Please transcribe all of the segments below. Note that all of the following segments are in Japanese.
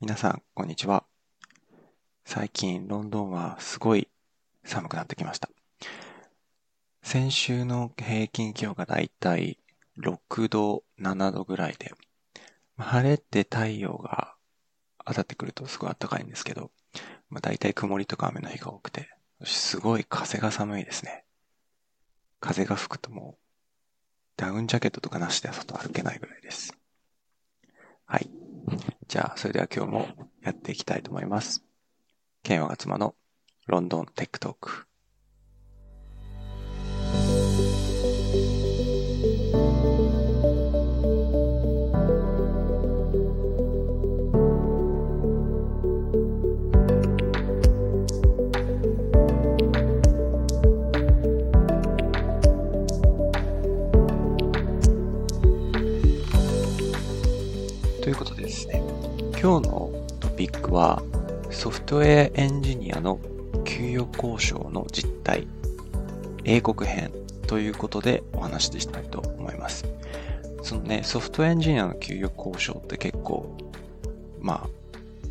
皆さん、こんにちは。最近、ロンドンはすごい寒くなってきました。先週の平均気温がだいたい6度、7度ぐらいで、晴れて太陽が当たってくるとすごい暖かいんですけど、まあ、だいたい曇りとか雨の日が多くて、すごい風が寒いですね。風が吹くともう、ダウンジャケットとかなしで外歩けないぐらいです。はい。じゃあ、それでは今日もやっていきたいと思います。ケンワが妻のロンドンテックトーク。ウェアエンジニアの給与交渉の実態、英国編ということでお話ししたいと思います。そのね、ソフトウェアエンジニアの給与交渉って結構、まあ、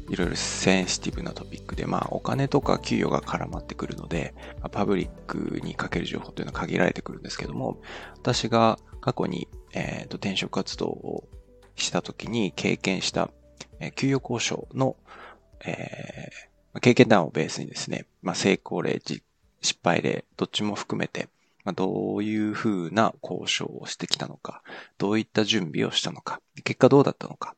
いろいろセンシティブなトピックで、まあ、お金とか給与が絡まってくるので、パブリックにかける情報というのは限られてくるんですけども、私が過去に、えーと転職活動をした時に経験した、え給与交渉の、えー、経験談をベースにですね、まあ、成功例、失敗例、どっちも含めて、まあ、どういうふうな交渉をしてきたのか、どういった準備をしたのか、結果どうだったのか、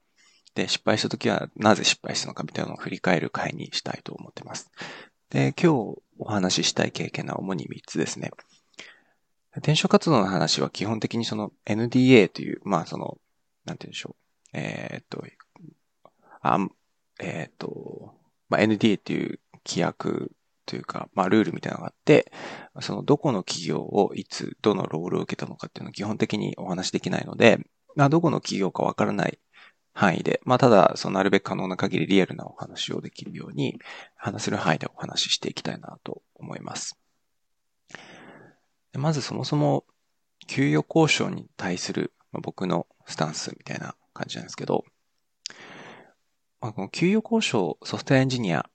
で、失敗した時はなぜ失敗したのかみたいなのを振り返る回にしたいと思ってます。で、今日お話ししたい経験は主に3つですね。転職活動の話は基本的にその NDA という、まあそのなんて言うんでしょう。えー、っと、あえー、っと、まあ、NDA っていう規約というか、まあ、ルールみたいなのがあって、そのどこの企業をいつ、どのロールを受けたのかっていうのは基本的にお話できないので、まあ、どこの企業かわからない範囲で、まあ、ただ、そのなるべく可能な限りリアルなお話をできるように、話せる範囲でお話ししていきたいなと思います。まずそもそも、給与交渉に対する僕のスタンスみたいな感じなんですけど、まあ、この給与交渉ソフトウェアエンジニア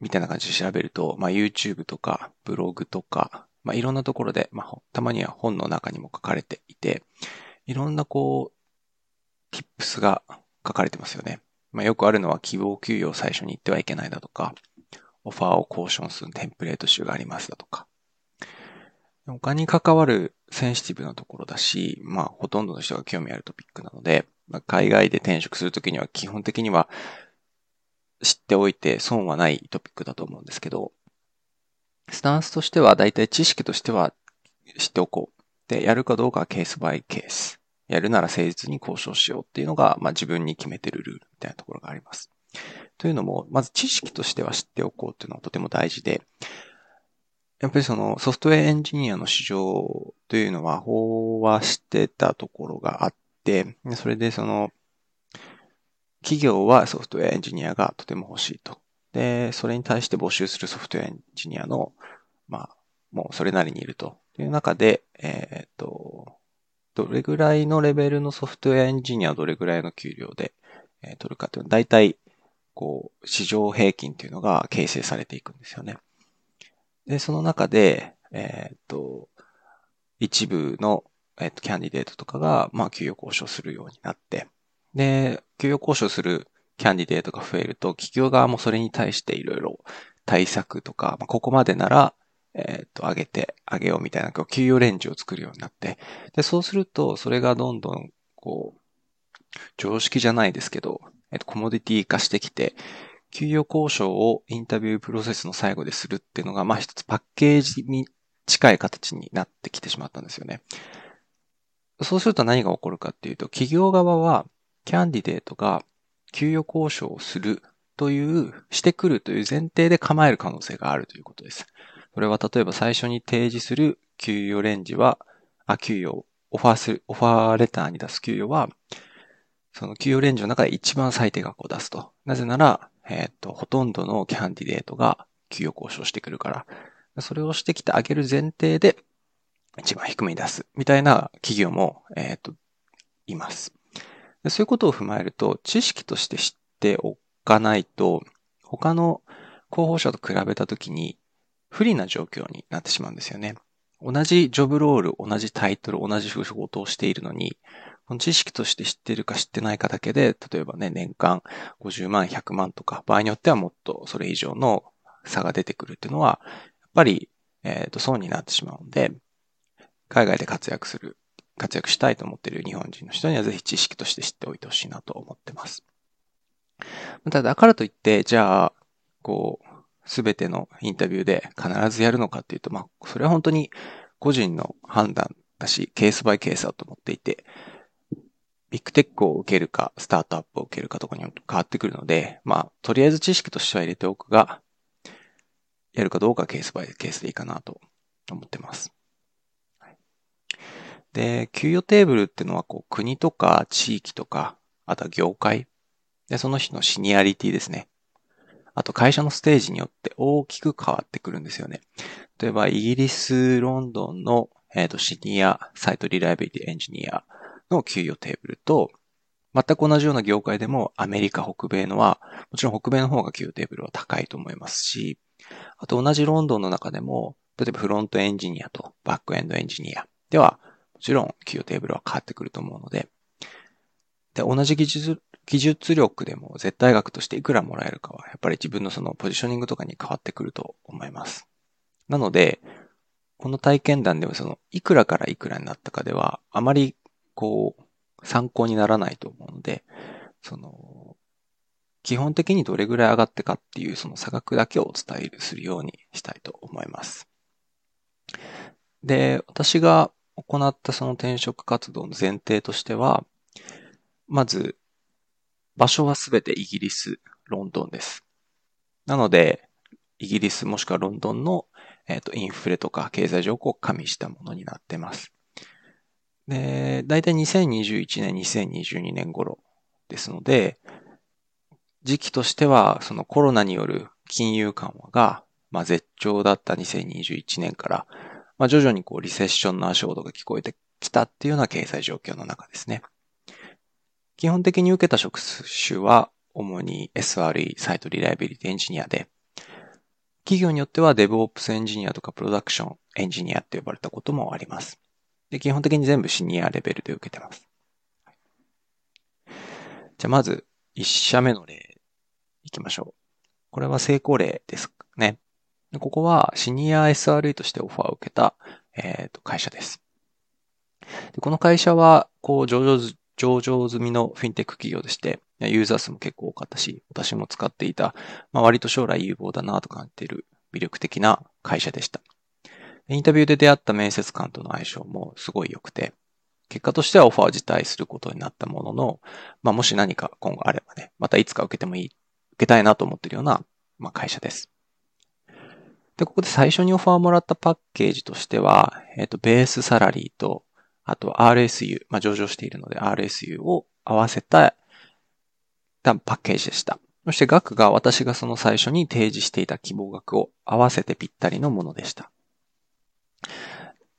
みたいな感じで調べると、まあ、YouTube とかブログとか、まあ、いろんなところで、まあ、たまには本の中にも書かれていて、いろんなこう、tips が書かれてますよね。まあ、よくあるのは希望給与を最初に言ってはいけないだとか、オファーを交渉するテンプレート集がありますだとか。他に関わるセンシティブなところだし、まあ、ほとんどの人が興味あるトピックなので、まあ、海外で転職するときには基本的には知っておいて損はないトピックだと思うんですけど、スタンスとしては大体知識としては知っておこう。で、やるかどうかはケースバイケース。やるなら誠実に交渉しようっていうのが、まあ自分に決めてるルールみたいなところがあります。というのも、まず知識としては知っておこうっていうのはとても大事で、やっぱりそのソフトウェアエンジニアの市場というのは飽和してたところがあっ、それでその企業はソフトウェアエンジニアがとても欲しいと。で、それに対して募集するソフトウェアエンジニアの、まあ、もうそれなりにいると。という中で、えっ、と、どれぐらいのレベルのソフトウェアエンジニアどれぐらいの給料で、えー、取るかというのは、大体、こう、市場平均というのが形成されていくんですよね。で、その中で、えっ、と、一部の、えっ、と、キャンディデートとかが、まあ、給与交渉するようになって、で、給与交渉するキャンディデートが増えると、企業側もそれに対していろいろ対策とか、まあ、ここまでなら、えっ、と、上げて、上げようみたいな、給与レンジを作るようになって、で、そうすると、それがどんどん、こう、常識じゃないですけど、えっ、と、コモディティ化してきて、給与交渉をインタビュープロセスの最後でするっていうのが、まあ一つパッケージに近い形になってきてしまったんですよね。そうすると何が起こるかっていうと、企業側はキャンディデートが給与交渉をするという、してくるという前提で構える可能性があるということです。これは例えば最初に提示する給与レンジは、あ、給与、オファーする、オファーレターに出す給与は、その給与レンジの中で一番最低額を出すと。なぜなら、えっ、ー、と、ほとんどのキャンディデートが給与交渉してくるから、それをしてきてあげる前提で、一番低めに出す、みたいな企業も、えっ、ー、と、います。そういうことを踏まえると、知識として知っておかないと、他の候補者と比べたときに不利な状況になってしまうんですよね。同じジョブロール、同じタイトル、同じ仕事をしているのに、この知識として知ってるか知ってないかだけで、例えばね、年間50万、100万とか、場合によってはもっとそれ以上の差が出てくるっていうのは、やっぱり、えっ、ー、と、損になってしまうんで、海外で活躍する、活躍したいと思っている日本人の人にはぜひ知識として知っておいてほしいなと思ってます。ただ、だからといって、じゃあ、こう、すべてのインタビューで必ずやるのかっていうと、まあ、それは本当に個人の判断だし、ケースバイケースだと思っていて、ビッグテックを受けるか、スタートアップを受けるかとかに変わってくるので、まあ、とりあえず知識としては入れておくが、やるかどうかケースバイケースでいいかなと思ってます。で、給与テーブルっていうのは、こう、国とか地域とか、あとは業界、で、その人のシニアリティですね。あと会社のステージによって大きく変わってくるんですよね。例えば、イギリス、ロンドンの、えーと、シニアサイトリライビリティエンジニアの給与テーブルと、全く同じような業界でもアメリカ、北米のは、もちろん北米の方が給与テーブルは高いと思いますし、あと同じロンドンの中でも、例えばフロントエンジニアとバックエンドエンジニアでは、ちろん給与テーブルは変わってくると思うので、で、同じ技術、技術力でも絶対額としていくらもらえるかは、やっぱり自分のそのポジショニングとかに変わってくると思います。なので、この体験談でもその、いくらからいくらになったかでは、あまり、こう、参考にならないと思うので、その、基本的にどれぐらい上がってかっていうその差額だけをお伝えするようにしたいと思います。で、私が行ったその転職活動の前提としては、まず、場所はすべてイギリス、ロンドンです。なので、イギリスもしくはロンドンの、えっ、ー、と、インフレとか経済状況を加味したものになってます。で、だいたい2021年、2022年頃ですので、時期としては、そのコロナによる金融緩和が、まあ、絶頂だった2021年から、まあ、徐々にこうリセッションの足音が聞こえてきたっていうような経済状況の中ですね。基本的に受けた職種は、主に SRE、サイトリライビリティエンジニアで、企業によっては DevOps エンジニアとかプロダクションエンジニアって呼ばれたこともあります。で、基本的に全部シニアレベルで受けてます。じゃあまず、1社目の例、いきましょう。これは成功例ですね。ここはシニア SRE としてオファーを受けた、えー、と会社です。でこの会社は、こう、上場上場済みのフィンテック企業でして、ユーザー数も結構多かったし、私も使っていた、まあ、割と将来有望だなと感じている魅力的な会社でした。インタビューで出会った面接官との相性もすごい良くて、結果としてはオファー自体することになったものの、まあ、もし何か今後あればね、またいつか受けてもいい、受けたいなと思っているような、まあ、会社です。で、ここで最初にオファーをもらったパッケージとしては、えっ、ー、と、ベースサラリーとあと RSU、まあ、上場しているので RSU を合わせたパッケージでした。そして額が私がその最初に提示していた希望額を合わせてぴったりのものでした。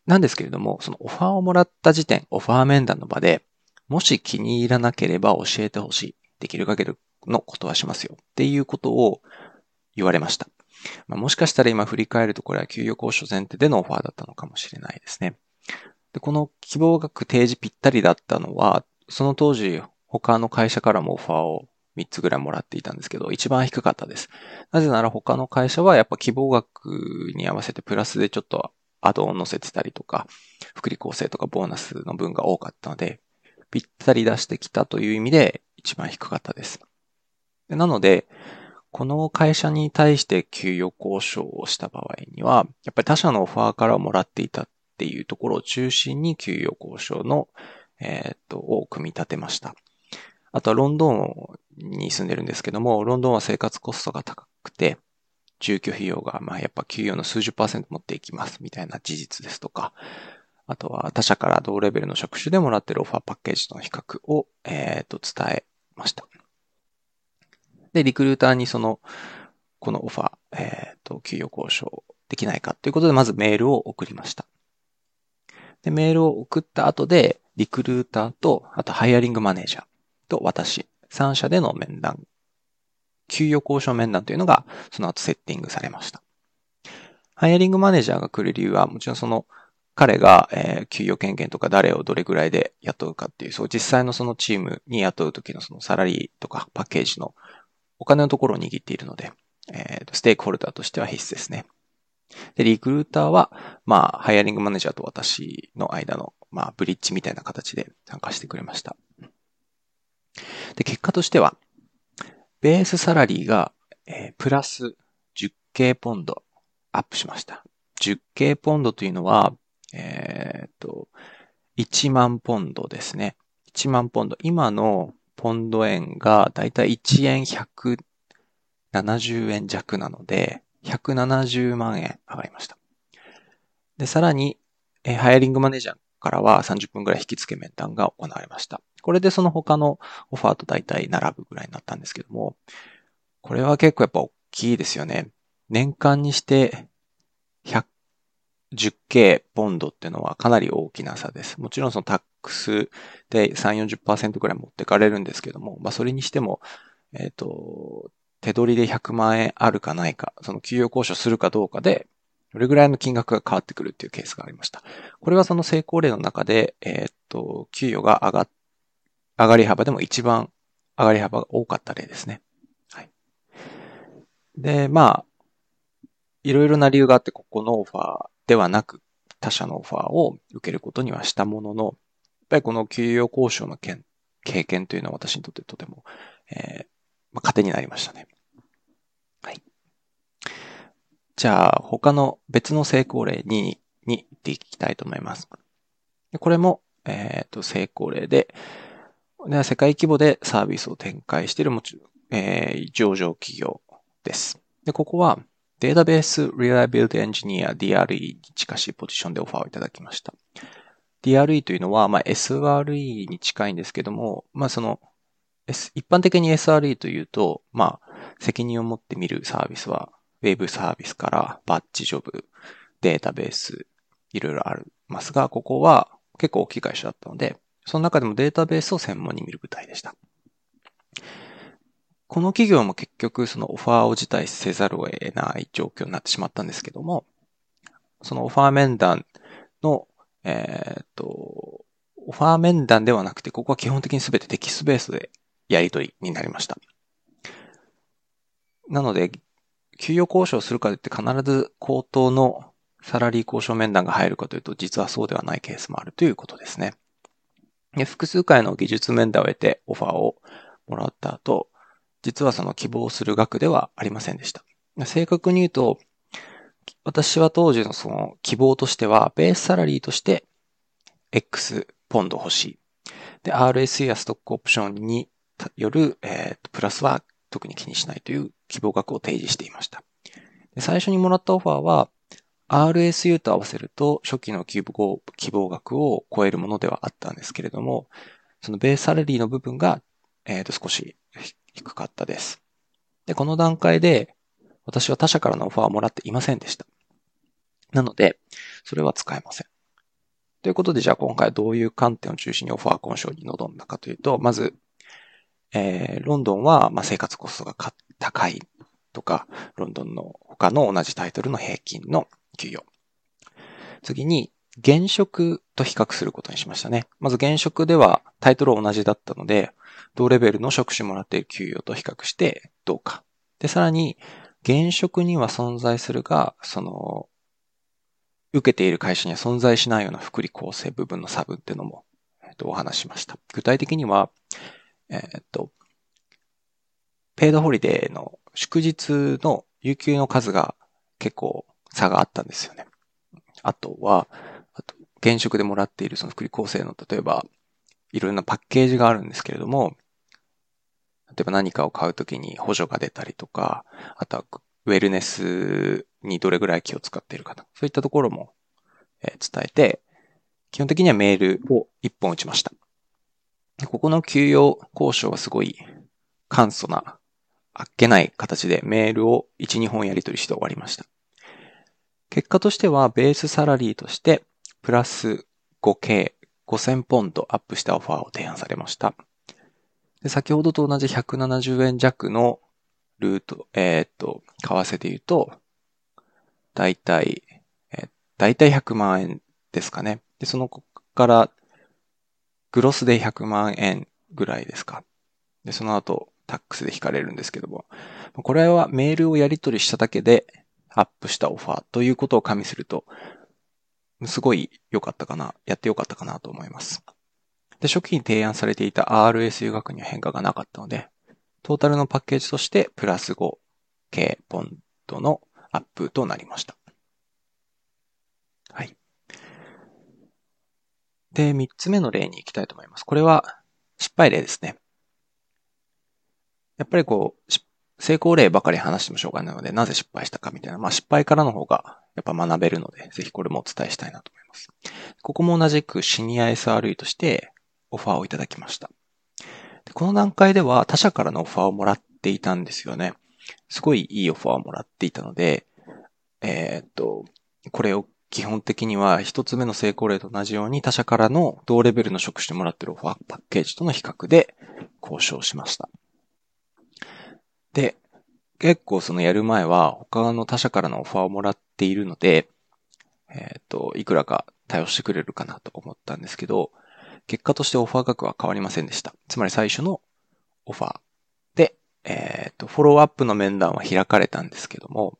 なんですけれども、そのオファーをもらった時点、オファー面談の場で、もし気に入らなければ教えてほしい。できる限りのことはしますよ。っていうことを言われました。まあ、もしかしたら今振り返るとこれは給与交渉前提でのオファーだったのかもしれないですね。で、この希望額提示ぴったりだったのは、その当時他の会社からもオファーを3つぐらいもらっていたんですけど、一番低かったです。なぜなら他の会社はやっぱ希望額に合わせてプラスでちょっとアドオン載せてたりとか、福利厚生とかボーナスの分が多かったので、ぴったり出してきたという意味で一番低かったです。なので、この会社に対して給与交渉をした場合には、やっぱり他社のオファーからもらっていたっていうところを中心に給与交渉の、えー、っと、を組み立てました。あとはロンドンに住んでるんですけども、ロンドンは生活コストが高くて、住居費用が、まあやっぱ給与の数十パーセント持っていきますみたいな事実ですとか、あとは他社から同レベルの職種でもらってるオファーパッケージとの比較を、えっ、と、伝えました。で、リクルーターにその、このオファー、えっ、と、給与交渉できないかということで、まずメールを送りました。で、メールを送った後で、リクルーターと、あとハイアリングマネージャーと私、3社での面談給与交渉面談というのが、その後セッティングされました。ハイアリングマネージャーが来る理由は、もちろんその、彼が、えー、給与権限とか誰をどれぐらいで雇うかっていう、そう実際のそのチームに雇う時のそのサラリーとかパッケージのお金のところを握っているので、えー、ステークホルダーとしては必須ですね。で、リクルーターは、まあ、ハイアリングマネージャーと私の間の、まあ、ブリッジみたいな形で参加してくれました。で、結果としては、ベースサラリーが、えー、プラス 10K ポンドアップしました。10K ポンドというのは、えー、っと、1万ポンドですね。1万ポンド。今のポンド円がだいたい1円170円弱なので、170万円上がりました。で、さらに、え、ハイアリングマネージャーからは30分ぐらい引き付け面談が行われました。これでその他のオファーと大体並ぶぐらいになったんですけども、これは結構やっぱ大きいですよね。年間にして 10K ポンドっていうのはかなり大きな差です。もちろんそのタックスで3、40%くらい持ってかれるんですけども、まあそれにしても、えっ、ー、と、手取りで100万円あるかないか、その給与交渉するかどうかで、どれぐらいの金額が変わってくるっていうケースがありました。これはその成功例の中で、えっ、ー、と、給与が上がっ上がり幅でも一番上がり幅が多かった例ですね。はい。で、まあ、いろいろな理由があって、ここのオファーではなく、他社のオファーを受けることにはしたものの、やっぱりこの給与交渉の件経験というのは私にとってとても、えー、まあ、糧になりましたね。はい。じゃあ、他の別の成功例に、に行っていきたいと思います。これも、えっ、ー、と、成功例で、で世界規模でサービスを展開しているもちろん、えー、上場企業です。で、ここはデータベース Reliability Engineer DRE に近しいポジションでオファーをいただきました。DRE というのは、まあ、SRE に近いんですけども、まあ、その、S、一般的に SRE というと、まあ、責任を持って見るサービスは、ウェブサービスからバッチジョブ、データベース、いろいろありますが、ここは結構大きい会社だったので、その中でもデータベースを専門に見る舞台でした。この企業も結局そのオファーを辞退せざるを得ない状況になってしまったんですけども、そのオファー面談の、えー、っと、オファー面談ではなくて、ここは基本的に全てテキストベースでやり取りになりました。なので、給与交渉するかといって必ず口頭のサラリー交渉面談が入るかというと、実はそうではないケースもあるということですね。で複数回の技術面談を得てオファーをもらった後、実はその希望する額ではありませんでした。正確に言うと、私は当時のその希望としては、ベースサラリーとして X ポンド欲しい。で、RSU やストックオプションによる、えー、プラスは特に気にしないという希望額を提示していました。で最初にもらったオファーは、RSU と合わせると初期の希望希望額を超えるものではあったんですけれども、そのベースサラリーの部分が、えー、と少し低かったです。で、この段階で私は他社からのオファーをもらっていませんでした。なので、それは使えません。ということで、じゃあ今回どういう観点を中心にオファー交渉に臨んだかというと、まず、えー、ロンドンは、ま、生活コストが高いとか、ロンドンの他の同じタイトルの平均の給与。次に、現職と比較することにしましたね。まず現職ではタイトル同じだったので、同レベルの職種もらっている給与と比較してどうか。で、さらに、現職には存在するが、その、受けている会社には存在しないような福利厚生部分の差分っていうのも、えっと、お話しました。具体的には、えー、っと、 paid holiday の祝日の有給の数が結構差があったんですよね。あとは、現職でもらっているその福利厚生の、例えば、いろんなパッケージがあるんですけれども、例えば何かを買うときに補助が出たりとか、あとはウェルネスにどれぐらい気を使っているかと、そういったところも伝えて、基本的にはメールを一本打ちました。ここの給与交渉はすごい簡素な、あっけない形でメールを1、2本やり取りして終わりました。結果としては、ベースサラリーとして、プラス 5K、5000ポンドアップしたオファーを提案されました。で先ほどと同じ170円弱のルート、えー、っと、為替で言うと、だいたい、えー、だいたい100万円ですかね。で、そのこから、グロスで100万円ぐらいですか。で、その後、タックスで引かれるんですけども、これはメールをやり取りしただけでアップしたオファーということを加味すると、すごい良かったかな、やって良かったかなと思います。で、初期に提案されていた RSU 額には変化がなかったので、トータルのパッケージとしてプラス 5K ポンドのアップとなりました。はい。で、三つ目の例に行きたいと思います。これは失敗例ですね。やっぱりこう、失成功例ばかり話してもしょうがないので、なぜ失敗したかみたいな、まあ失敗からの方がやっぱ学べるので、ぜひこれもお伝えしたいなと思います。ここも同じくシニア SRE としてオファーをいただきました。この段階では他社からのオファーをもらっていたんですよね。すごいいいオファーをもらっていたので、えー、っと、これを基本的には一つ目の成功例と同じように他社からの同レベルの職種でもらっているオファーパッケージとの比較で交渉しました。で、結構そのやる前は他の他社からのオファーをもらっているので、えっ、と、いくらか対応してくれるかなと思ったんですけど、結果としてオファー額は変わりませんでした。つまり最初のオファーで、えっ、と、フォローアップの面談は開かれたんですけども、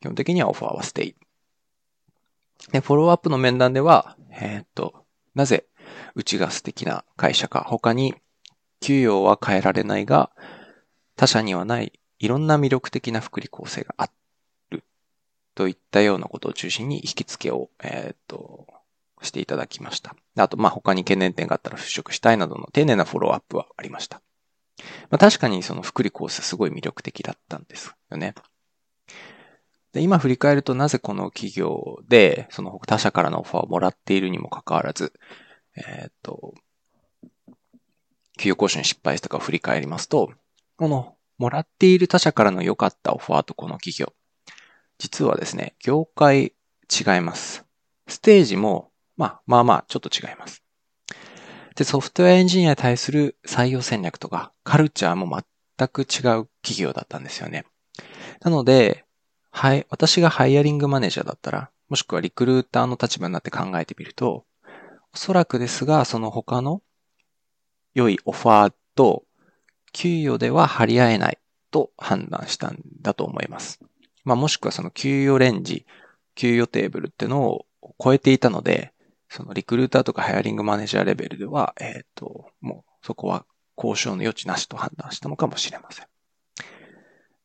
基本的にはオファーはステイ。で、フォローアップの面談では、えっ、と、なぜうちが素敵な会社か、他に給与は変えられないが、他社にはないいろんな魅力的な福利構成があるといったようなことを中心に引き付けを、えー、っと、していただきました。あと、まあ、他に懸念点があったら払拭したいなどの丁寧なフォローアップはありました。まあ、確かにその福利構成すごい魅力的だったんですよね。で今振り返るとなぜこの企業でその他社からのオファーをもらっているにもかかわらず、えー、っと、企業交渉に失敗したかを振り返りますと、この、もらっている他社からの良かったオファーとこの企業。実はですね、業界違います。ステージも、まあ、まあまあ、ちょっと違います。で、ソフトウェアエンジニアに対する採用戦略とか、カルチャーも全く違う企業だったんですよね。なので、はい、私がハイアリングマネージャーだったら、もしくはリクルーターの立場になって考えてみると、おそらくですが、その他の良いオファーと給与では張り合えないと判断したんだと思います。まあ、もしくはその給与レンジ、給与テーブルっていうのを超えていたので、そのリクルーターとかハイアリングマネージャーレベルでは、えっ、ー、と、もうそこは交渉の余地なしと判断したのかもしれません。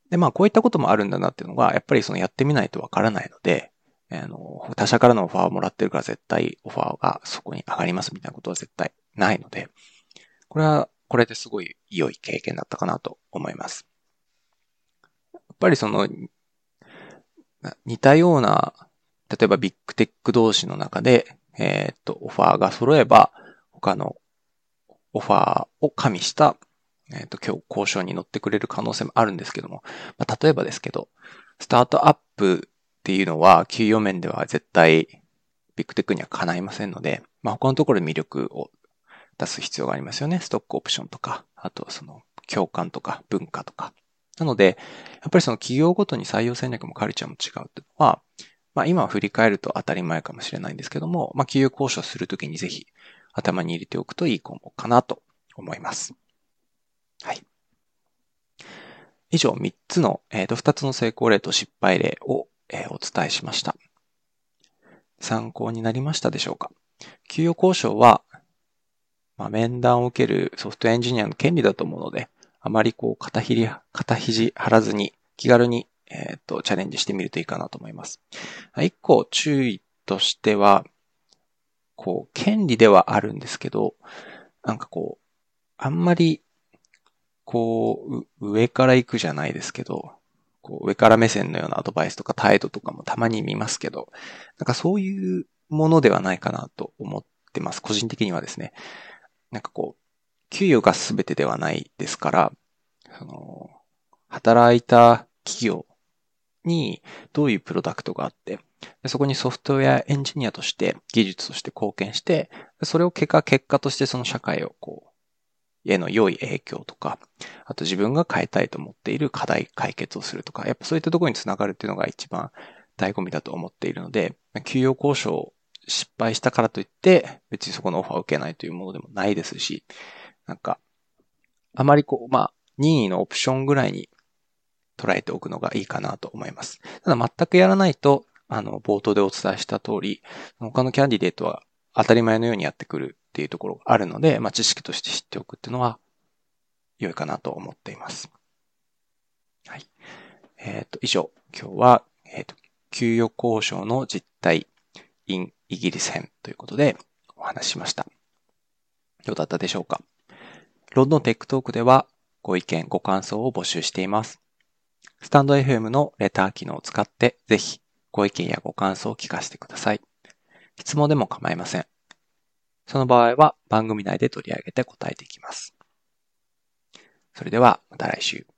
で、まあこういったこともあるんだなっていうのが、やっぱりそのやってみないとわからないので、あの、他社からのオファーをもらってるから絶対オファーがそこに上がりますみたいなことは絶対ないので、これはこれですごい良い経験だったかなと思います。やっぱりその、似たような、例えばビッグテック同士の中で、えっ、と、オファーが揃えば、他のオファーを加味した、えっ、と、今日交渉に乗ってくれる可能性もあるんですけども、まあ、例えばですけど、スタートアップっていうのは、給与面では絶対、ビッグテックにはかないませんので、まあ、他のところで魅力を出す必要がありますよね。ストックオプションとか、あとその共感とか文化とか。なので、やっぱりその企業ごとに採用戦略もカルチャーも違うっていうのは、まあ今振り返ると当たり前かもしれないんですけども、まあ企業交渉するときにぜひ頭に入れておくといい項目かなと思います。はい。以上3つの、えっ、ー、と、2つの成功例と失敗例を、えー、お伝えしました。参考になりましたでしょうか？給与交渉はまあ、面談を受けるソフトエンジニアの権利だと思うので、あまりこう、肩ひり、肩肘張らずに、気軽に、えっ、と、チャレンジしてみるといいかなと思います。一個注意としては、こう、権利ではあるんですけど、なんかこう、あんまり、こう、上から行くじゃないですけど、こう上から目線のようなアドバイスとか態度とかもたまに見ますけど、なんかそういうものではないかなと思ってます。個人的にはですね。なんかこう、給与が全てではないですから、その、働いた企業にどういうプロダクトがあって、そこにソフトウェアエンジニアとして技術として貢献して、それを結果、結果としてその社会をこう、への良い影響とか、あと自分が変えたいと思っている課題解決をするとか、やっぱそういったところにつながるっていうのが一番醍醐味だと思っているので、給与交渉失敗したからといって、別にそこのオファーを受けないというものでもないですし、なんか、あまりこう、まあ、任意のオプションぐらいに捉えておくのがいいかなと思います。ただ全くやらないと、あの、冒頭でお伝えした通り、他のキャンディデートは当たり前のようにやってくるっていうところがあるので、まあ、知識として知っておくっていうのは良いかなと思っています。はい。えっ、ー、と、以上、今日は、えっ、ー、と、給与交渉の実態 in イギリス編ということでお話ししました。どうだったでしょうかロンドンテックトークではご意見、ご感想を募集しています。スタンド FM のレター機能を使ってぜひご意見やご感想を聞かせてください。質問でも構いません。その場合は番組内で取り上げて答えていきます。それではまた来週。